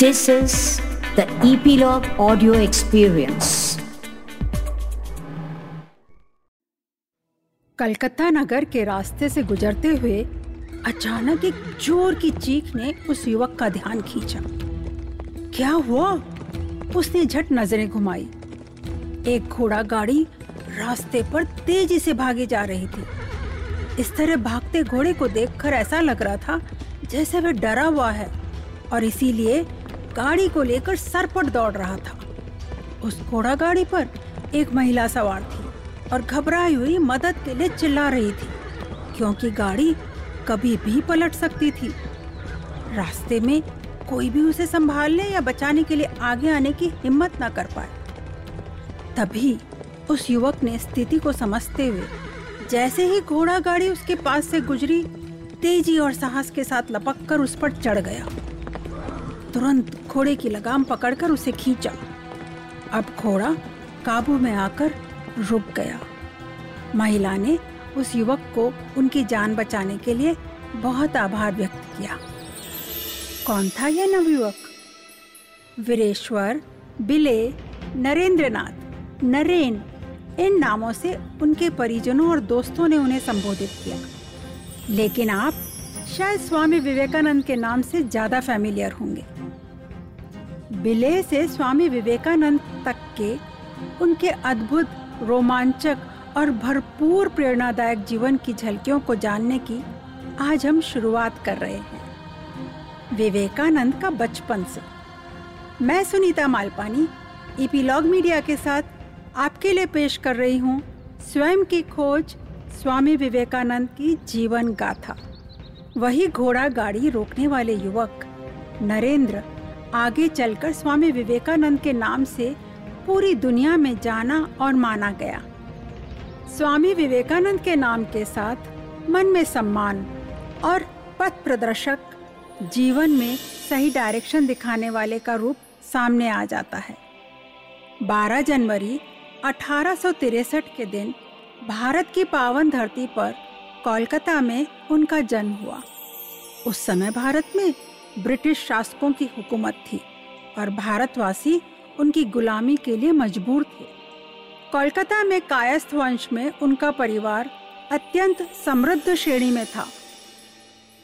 This is the Epilogue Audio Experience. Calcutta नगर के रास्ते से गुजरते हुए अचानक एक ज़ोर की चीख ने उस युवक का ध्यान खींचा। क्या हुआ? उसने झट नज़रें घुमाई। एक घोड़ा गाड़ी रास्ते पर तेज़ी से भागी जा रही थी। इस तरह भागते घोड़े को देखकर ऐसा लग रहा था जैसे वह डरा हुआ है, और इसीलिए गाड़ी को लेकर सरपट दौड़ रहा था। उस घोड़ा गाड़ी पर एक महिला सवार थी और घबराई हुई मदद के लिए चिल्ला रही थी, क्योंकि गाड़ी कभी भी पलट सकती थी। रास्ते में कोई भी उसे संभालने या बचाने के लिए आगे आने की हिम्मत ना कर पाए। तभी उस युवक ने स्थिति को समझते हुए जैसे ही घोड़ा गाड़ी उसके पास से गुजरी, तेज़ी और साहस के साथ लपक कर उस पर चढ़ गया। तुरंत घोड़े की लगाम पकड़कर उसे खींचा। अब घोड़ा काबू में आकर रुक गया। महिला ने उस युवक को उनकी जान बचाने के लिए बहुत आभार व्यक्त किया। कौन था यह नवयुवक वीरेश्वर, बिले, नरेंद्रनाथ, नरेन, इन नामों से उनके परिजनों और दोस्तों ने उन्हें संबोधित किया। लेकिन आप शायद स्वामी विवेकानंद के नाम से ज़्यादा फैमिलियर होंगे। बिले से स्वामी विवेकानंद तक के उनके अद्भुत, रोमांचक और भरपूर प्रेरणादायक जीवन की झलकियों को जानने की आज हम शुरुआत कर रहे हैं। विवेकानंद का बचपन से। मैं सुनीता मालपानी, इपीलॉग मीडिया के साथ आपके लिए पेश कर रही हूँ स्वयं की खोज स्वामी विवेकानंद की जीवन गाथा। वही घोड़ा गाड़ी रोकने वाले युवक नरेंद्र आगे चलकर स्वामी विवेकानंद के नाम से पूरी दुनिया में जाना और माना गया। स्वामी विवेकानंद के नाम के साथ मन में सम्मान और पथ प्रदर्शक जीवन में सही डायरेक्शन दिखाने वाले का रूप सामने आ जाता है। 12 जनवरी अठारह के दिन भारत की पावन धरती पर कोलकाता में उनका जन्म हुआ। उस समय भारत में ब्रिटिश शासकों की हुकूमत थी और भारतवासी उनकी गुलामी के लिए मजबूर थे। कोलकाता में कायस्थ वंश में उनका परिवार अत्यंत समृद्ध श्रेणी में था।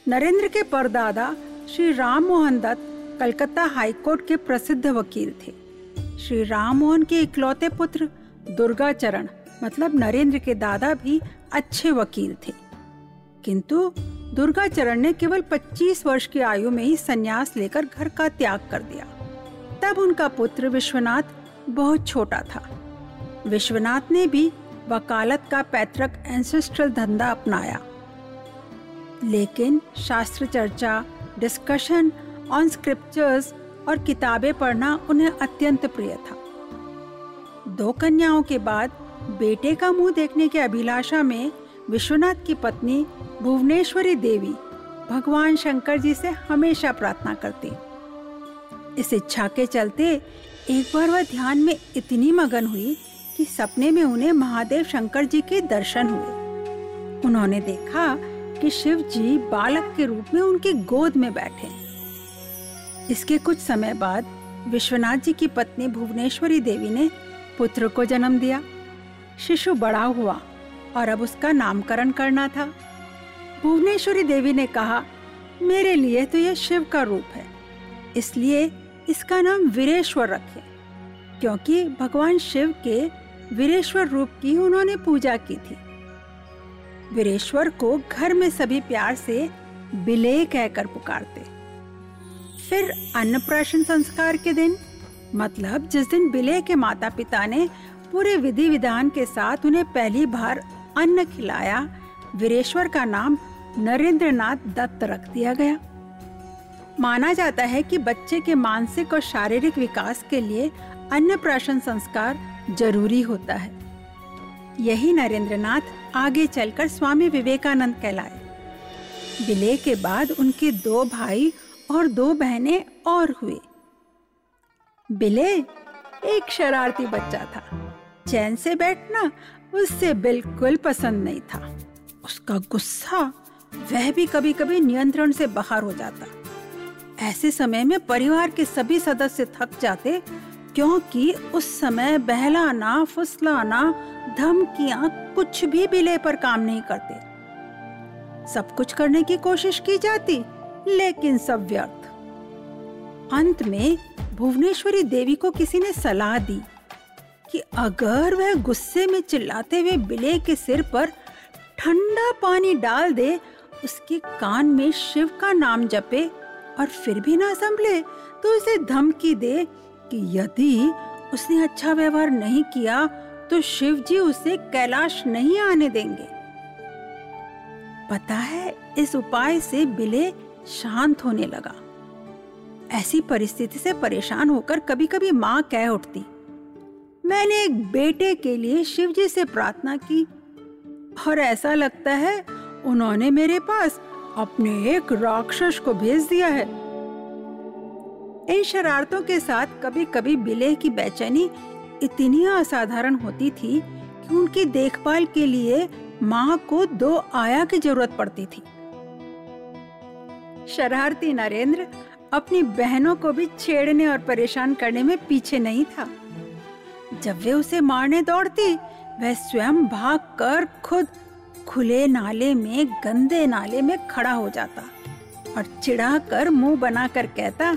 नरेंद्र के परदादा श्री राम मोहन दत्त कलकत्ता हाईकोर्ट के प्रसिद्ध वकील थे। श्री राम मोहन के इकलौते पुत्र दुर्गाचरण मतलब नरेंद्र के दादा भी अच्छे वकील थे। किंतु दुर्गाचरण ने केवल 25 वर्ष की आयु में ही संन्यास लेकर घर का त्याग कर दिया। तब उनका पुत्र विश्वनाथ बहुत छोटा था। विश्वनाथ ने भी वकालत का पैतृक एंसेस्ट्रल धंधा अपनाया। लेकिन शास्त्र चर्चा डिस्कशन ऑन स्क्रिप्चर्स और किताबें पढ़ना उन्हें अत्यंत प्रिय था। दो कन्याओं के बाद बेटे का मुँह देखने की अभिलाषा में विश्वनाथ की पत्नी भुवनेश्वरी देवी भगवान शंकर जी से हमेशा प्रार्थना करती। इस इच्छा के चलते एक बार वह ध्यान में इतनी मगन हुई कि सपने में उन्हें महादेव शंकर जी के दर्शन हुए। उन्होंने देखा कि शिव जी बालक के रूप में उनकी गोद में बैठे। इसके कुछ समय बाद विश्वनाथ जी की पत्नी भुवनेश्वरी देवी ने पुत्र को जन्म दिया। शिशु बड़ा हुआ। और अब उसका नामकरण करना था। भुवनेश्वरी देवी ने कहा, मेरे लिए तो यह शिव का रूप है, इसलिए इसका नाम वीरेश्वर रखे, क्योंकि भगवान शिव के वीरेश्वर रूप की उन्होंने पूजा की थी। वीरेश्वर को घर में सभी प्यार से बिले कहकर पुकारते। फिर अन्नप्राशन संस्कार के दिन मतलब जिस दिन बिले के माता पिता ने पूरे विधि विधान के साथ उन्हें पहली बार अन्न खिलाया, वीरेश्वर का नाम नरेंद्रनाथ दत्त रख दिया गया। माना जाता है कि बच्चे के मानसिक और शारीरिक विकास के लिए अन्नप्राशन संस्कार ज़रूरी होता है। यही नरेंद्रनाथ आगे चलकर स्वामी विवेकानंद कहलाए। विलय के बाद उनके दो भाई और दो बहनें और हुए बिले एक शरारती बच्चा था। चैन से बैठना उससे बिल्कुल पसंद नहीं था। उसका गुस्सा, वह भी कभी कभी नियंत्रण से बाहर हो जाता। ऐसे समय में परिवार के सभी सदस्य थक जाते, क्योंकि उस समय बहलाना, फुसलाना, धमकियाँ कुछ भी बिले पर काम नहीं करते। सब कुछ करने की कोशिश की जाती, लेकिन सब व्यर्थ। अंत में भुवनेश्वरी देवी को किसी ने सलाह दी। कि अगर वह गुस्से में चिल्लाते हुए बिले के सिर पर ठंडा पानी डाल दे, उसके कान में शिव का नाम जपे और फिर भी ना संभले तो उसे धमकी दे कि यदि उसने अच्छा व्यवहार नहीं किया तो शिव जी उसे कैलाश नहीं आने देंगे। पता है, इस उपाय से बिले शांत होने लगा। ऐसी परिस्थिति से परेशान होकर कभी कभी माँ कह उठती। मैंने एक बेटे के लिए शिव जी से प्रार्थना की, और ऐसा लगता है उन्होंने मेरे पास अपने एक राक्षस को भेज दिया है। इन शरारतों के साथ कभी कभी बिले की बेचैनी इतनी असाधारण होती थी कि उनकी देखभाल के लिए माँ को दो आया की ज़रूरत पड़ती थी। शरारती नरेंद्र अपनी बहनों को भी छेड़ने और परेशान करने में पीछे नहीं था। जब वे उसे मारने दौड़ती, वह स्वयं भाग कर खुद खुले नाले में, गंदे नाले में खड़ा हो जाता और चिढ़ा कर मुँह बनाकर कहता,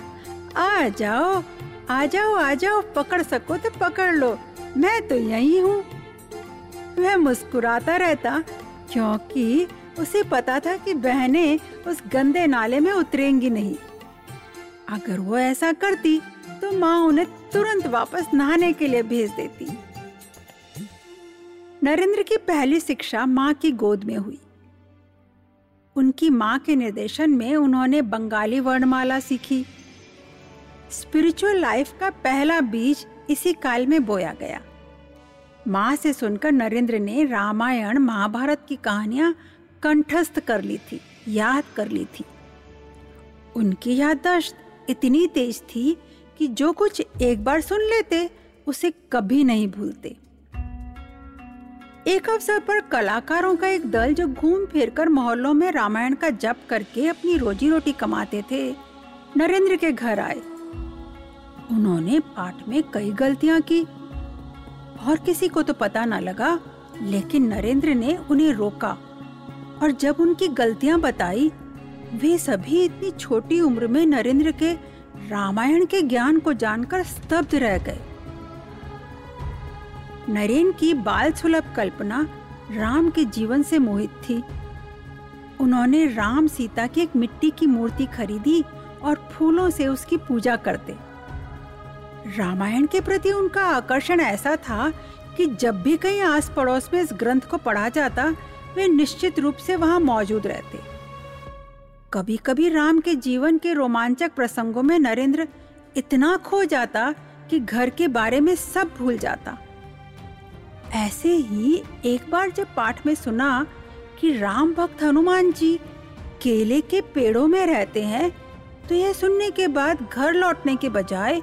आ जाओ आ जाओ आ जाओ, पकड़ सको तो पकड़ लो, मैं तो यही हूँ। वह मुस्कुराता रहता, क्योंकि उसे पता था कि बहनें उस गंदे नाले में उतरेंगी नहीं। अगर वो ऐसा करती तो माँ उन्हें तुरंत वापस नहाने के लिए भेज देती। नरेंद्र की पहली शिक्षा माँ की गोद में हुई। उनकी माँ के निर्देशन में उन्होंने बंगाली वर्णमाला सीखी। स्पिरिचुअल लाइफ का पहला बीज इसी काल में बोया गया। माँ से सुनकर नरेंद्र ने रामायण, महाभारत की कहानियाँ कंठस्थ कर ली थी, याद कर ली थी। उनकी याददाश्त इतनी तेज थी कि जो कुछ एक बार सुन लेते, उसे कभी नहीं भूलते। एक अवसर पर कलाकारों का एक दल जो घूम फिर कर मोहल्लों में रामायण का जप करके अपनी रोजी रोटी कमाते थे, नरेंद्र के घर आए। उन्होंने पाठ में कई गलतियाँ की। और किसी को तो पता ना लगा, लेकिन नरेंद्र ने उन्हें रोका। और जब उनकी गलतियाँ बताई, वे सभी इतनी छोटी उम्र में नरेंद्र के रामायण के ज्ञान को जानकर स्तब्ध रह गए। नरेन की बाल सुलभ कल्पना राम के जीवन से मोहित थी। उन्होंने राम सीता की एक मिट्टी की मूर्ति खरीदी और फूलों से उसकी पूजा करते। रामायण के प्रति उनका आकर्षण ऐसा था कि जब भी कहीं आस पड़ोस में इस ग्रंथ को पढ़ा जाता, वे निश्चित रूप से वहाँ मौजूद रहते। कभी कभी राम के जीवन के रोमांचक प्रसंगों में नरेंद्र इतना खो जाता कि घर के बारे में सब भूल जाता। ऐसे ही एक बार जब पाठ में सुना कि राम भक्त हनुमान जी केले के पेड़ों में रहते हैं तो यह सुनने के बाद घर लौटने के बजाय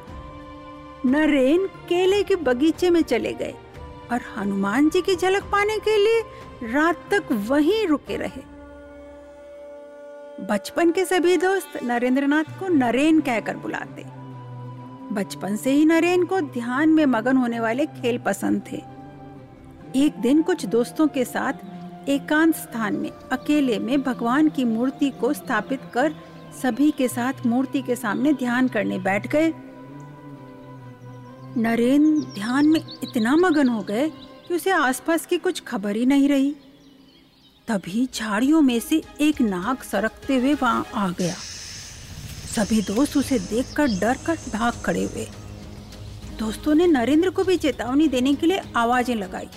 नरेन केले के बगीचे में चले गए और हनुमान जी की झलक पाने के लिए रात तक वहीं रुके रहे। बचपन के सभी दोस्त नरेंद्रनाथ को नरेन कहकर बुलाते। बचपन से ही नरेन को ध्यान में मगन होने वाले खेल पसंद थे। एक दिन कुछ दोस्तों के साथ एकांत स्थान में, अकेले में भगवान की मूर्ति को स्थापित कर सभी के साथ मूर्ति के सामने ध्यान करने बैठ गए। नरेन ध्यान में इतना मगन हो गए कि उसे आसपास की कुछ खबर ही नहीं रही। तभी झाड़ियों में से एक नाग सरकते हुए वहाँ आ गया। सभी दोस्त उसे देखकर डर कर भाग खड़े हुए। दोस्तों ने नरेंद्र को भी चेतावनी देने के लिए आवाज़ें लगाई।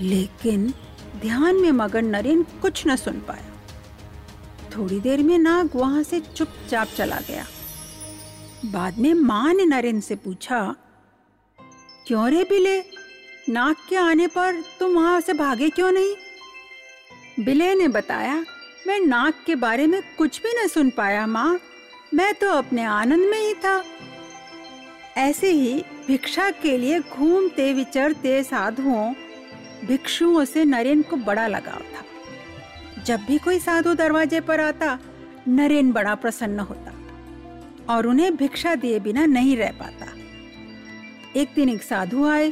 लेकिन ध्यान में मगन नरेंद्र कुछ न सुन पाया। थोड़ी देर में नाग वहाँ से चुपचाप चला गया। बाद में माँ ने नरेंद्र से पूछा, क्यों रे बिले नाग के आने पर तुम वहाँ से भागे क्यों नहीं? बिले ने बताया, मैं नाक के बारे में कुछ भी न सुन पाया, माँ। मैं तो अपने आनंद में ही था। ऐसे ही भिक्षा के लिए घूमते विचरते साधुओं, भिक्षुओं से नरेन को बड़ा लगाव था। जब भी कोई साधु दरवाजे पर आता, नरेन बड़ा प्रसन्न होता और उन्हें भिक्षा दिए बिना नहीं रह पाता। एक दिन एक साधु आए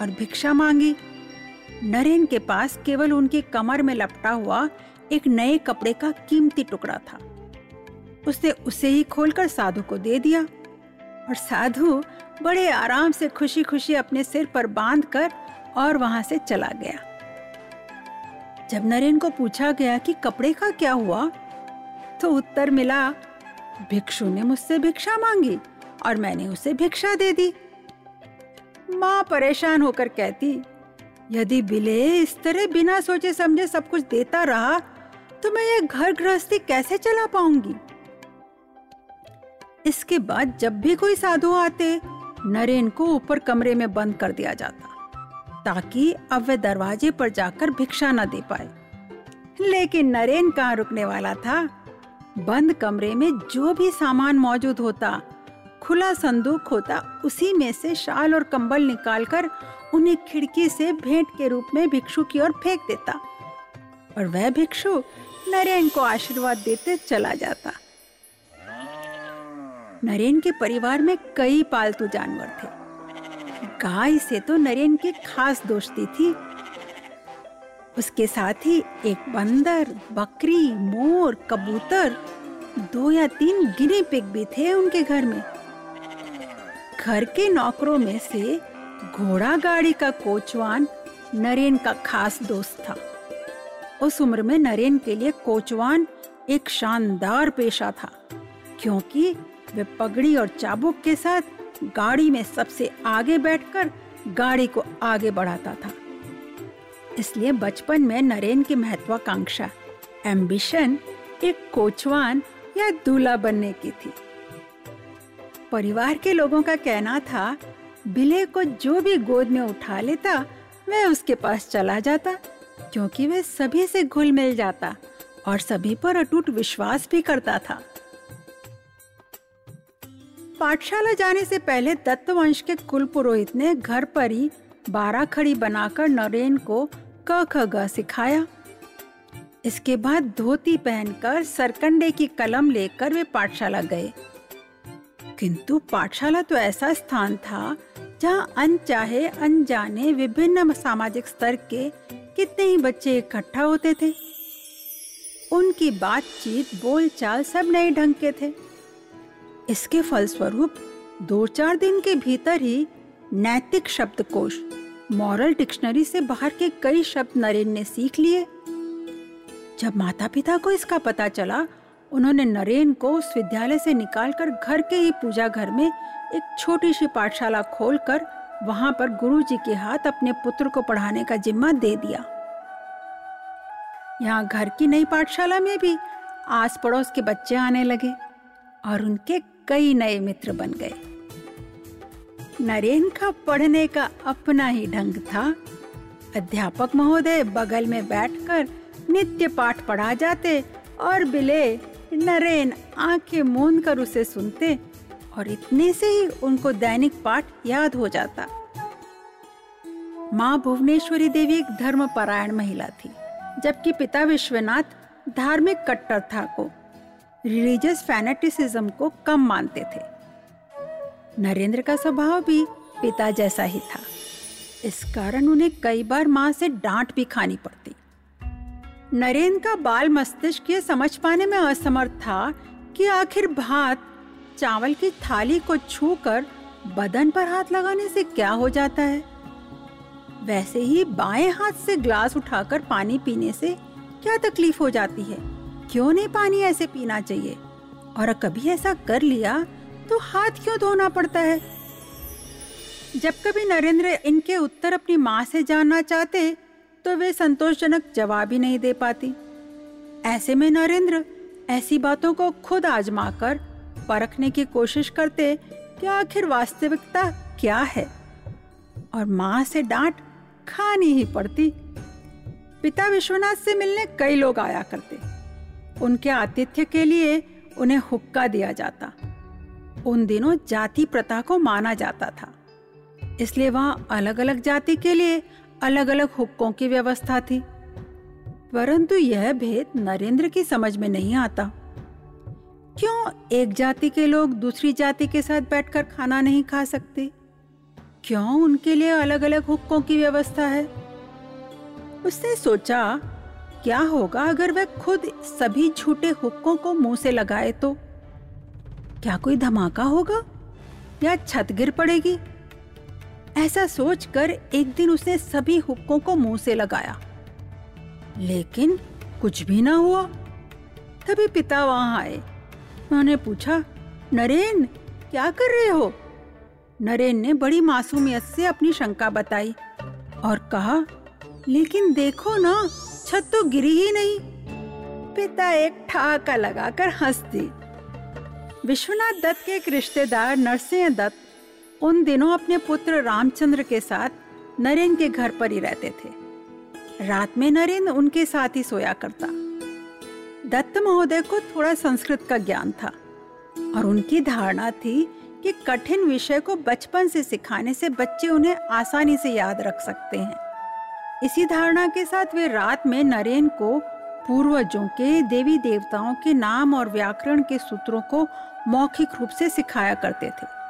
और भिक्षा मांगी। नरेन के पास केवल उनकी कमर में लपटा हुआ एक नए कपड़े का कीमती टुकड़ा था। उसने उसे ही खोलकर साधु को दे दिया और साधु बड़े आराम से खुशी खुशी अपने सिर पर बाँध कर और वहाँ से चला गया। जब नरेन को पूछा गया कि कपड़े का क्या हुआ तो उत्तर मिला, भिक्षु ने मुझसे भिक्षा मांगी और मैंने उसे भिक्षा दे दी। माँ परेशान होकर कहती यदि बिले इस तरह बिना सोचे समझे सब कुछ देता रहा तो मैं ये घर गृहस्थी कैसे चला पाऊँगी? इसके बाद जब भी कोई साधु आते, नरेन को ऊपर कमरे में बंद कर दिया जाता, ताकि अब वह दरवाजे पर जाकर भिक्षा न दे पाए। लेकिन नरेन कहाँ रुकने वाला था? बंद कमरे में जो भी सामान मौजूद होता, खुला संदूक होता, उसी में से शाल और कंबल निकालकर उन्हें खिड़की से भेंट के रूप में भिक्षु की ओर फेंक देता। और वह भिक्षु नरेन को आशीर्वाद देते चला जाता। नरेन के परिवार में कई पालतू जानवर थे। गाय से तो नरेन की खास दोस्ती थी। उसके साथ ही एक बंदर, बकरी, मोर, कबूतर, दो या तीन गिने पिग भी थे उनके घर में। घर के नौकरों में से घोड़ा गाड़ी का कोचवान नरेन का खास दोस्त था। उस उम्र में नरेन के लिए कोचवान एक शानदार पेशा था, क्योंकि वे पगड़ी और चाबुक के साथ गाड़ी में सबसे आगे बैठकर गाड़ी को आगे बढ़ाता था। इसलिए बचपन में नरेन की महत्वाकांक्षा, एम्बिशन, एक कोचवान या दूल्हा बनने की थी। परिवार के लोगों का कहना था बिले को जो भी गोद में उठा लेता, वह उसके पास चला जाता, क्योंकि वह सभी से घुल मिल जाता और सभी पर अटूट विश्वास भी करता था। पाठशाला जाने से पहले दत्तवंश के कुल पुरोहित ने घर पर ही बारह खड़ी बनाकर नरेन को क ख ग सिखाया। इसके बाद धोती पहनकर सरकंडे की कलम लेकर वे पाठशाला गए। किंतु पाठशाला तो ऐसा स्थान था जहाँ अनचाहे अनजाने विभिन्न सामाजिक स्तर के कितने ही बच्चे इकट्ठा होते थे। उनकी बातचीत, बोलचाल सब नए ढंग के थे। इसके फलस्वरूप दो चार दिन के भीतर ही नैतिक शब्दकोश, मॉरल डिक्शनरी से बाहर के कई शब्द नरेन ने सीख लिए। जब माता पिता को इसका पता चला उन्होंने नरेन को उस विद्यालय से निकालकर घर के ही पूजा घर में एक छोटी सी पाठशाला खोलकर वहाँ पर गुरुजी के हाथ अपने पुत्र को पढ़ाने का जिम्मा दे दिया। यहाँ घर की नई पाठशाला में भी आस पड़ोस के बच्चे आने लगे और उनके कई नए मित्र बन गए। नरेन का पढ़ने का अपना ही ढंग था। अध्यापक महोदय बगल में बैठकर नित्य पाठ पढ़ा जाते और बिले नरेन आँखें मूंद कर उसे सुनते और इतने से ही उनको दैनिक पाठ याद हो जाता। माँ भुवनेश्वरी देवी एक धर्मपरायण महिला थी, जबकि पिता विश्वनाथ धार्मिक कट्टरता को रिलीजियस फैनेटिसिज्म को कम मानते थे। नरेंद्र का स्वभाव भी पिता जैसा ही था। इस कारण उन्हें कई बार माँ से डांट भी खानी पड़ती। नरेंद्र का बाल मस्तिष्क ये समझ पाने में असमर्थ था कि आखिर भात चावल की थाली को छूकर बदन पर हाथ लगाने से क्या हो जाता है? वैसे ही बाएँ हाथ से ग्लास उठाकर पानी पीने से क्या तकलीफ़ हो जाती है? क्यों नहीं पानी ऐसे पीना चाहिए? और कभी ऐसा कर लिया तो हाथ क्यों धोना पड़ता है? जब कभी नरेंद्र इनके उत्तर अपनी माँ से जानना चाहते तो वे संतोषजनक जवाब ही नहीं दे पाती। ऐसे में नरेंद्र ऐसी बातों को खुद आजमा कर परखने की कोशिश करते कि आखिर वास्तविकता क्या है। और माँ से डांट खानी ही पड़ती। पिता विश्वनाथ से मिलने कई लोग आया करते। उनके आतिथ्य के लिए उन्हें हुक्का दिया जाता। उन दिनों जाति प्रथा को माना जाता था। इसलिए वहाँ अलग अलग जाति के लिए अलग अलग हुक्कों की व्यवस्था थी। परंतु यह भेद नरेंद्र की समझ में नहीं आता। क्यों एक जाति के लोग दूसरी जाति के साथ बैठकर खाना नहीं खा सकते? क्यों उनके लिए अलग अलग हुक्कों की व्यवस्था है? उसने सोचा, क्या होगा अगर वह खुद सभी झूठे हुक्कों को मुँह से लगाए तो? क्या कोई धमाका होगा? या छत गिर पड़ेगी? ऐसा सोचकर एक दिन उसने सभी हुक्कों को मुँह से लगाया। लेकिन कुछ भी ना हुआ। तभी पिता वहाँ आए। उन्होंने पूछा, नरेन, क्या कर रहे हो? नरेन ने बड़ी मासूमियत से अपनी शंका बताई और कहा, लेकिन देखो ना, छत तो गिरी ही नहीं। पिता एक ठहाका लगाकर हंस दी विश्वनाथ दत्त के एक रिश्तेदार नरसिंह दत्त उन दिनों अपने पुत्र रामचंद्र के साथ नरेंद्र के घर पर ही रहते थे। रात में नरेन उनके साथ ही सोया करता। दत्त महोदय को थोड़ा संस्कृत का ज्ञान था और उनकी धारणा थी कि कठिन विषय को बचपन से सिखाने से बच्चे उन्हें आसानी से याद रख सकते हैं। इसी धारणा के साथ वे रात में नरेन को पूर्वजों के देवी देवताओं के नाम और व्याकरण के सूत्रों को मौखिक रूप से सिखाया करते थे।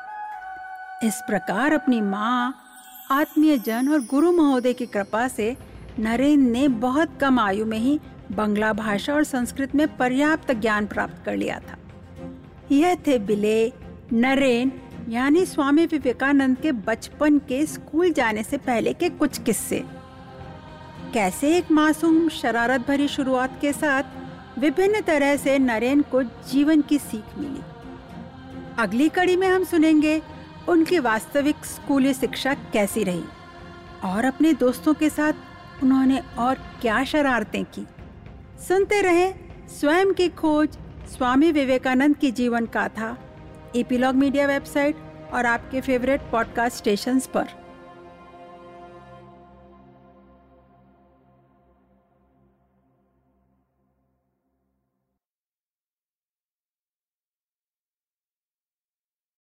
इस प्रकार अपनी माँ, आत्मीय जन और गुरु महोदय की कृपा से नरेंद्र ने बहुत कम आयु में ही बंगला भाषा और संस्कृत में पर्याप्त ज्ञान प्राप्त कर लिया था। यह थे बिले नरेन यानी स्वामी विवेकानंद के बचपन के स्कूल जाने से पहले के कुछ किस्से। कैसे एक मासूम शरारत भरी शुरुआत के साथ विभिन्न तरह से नरेन को जीवन की सीख मिली। अगली कड़ी में हम सुनेंगे उनकी वास्तविक स्कूली शिक्षा कैसी रही? और अपने दोस्तों के साथ उन्होंने और क्या शरारतें की? सुनते रहे स्वयं की खोज स्वामी विवेकानंद की जीवन का था एपीलॉग मीडिया वेबसाइट और आपके फेवरेट पॉडकास्ट स्टेशंस पर।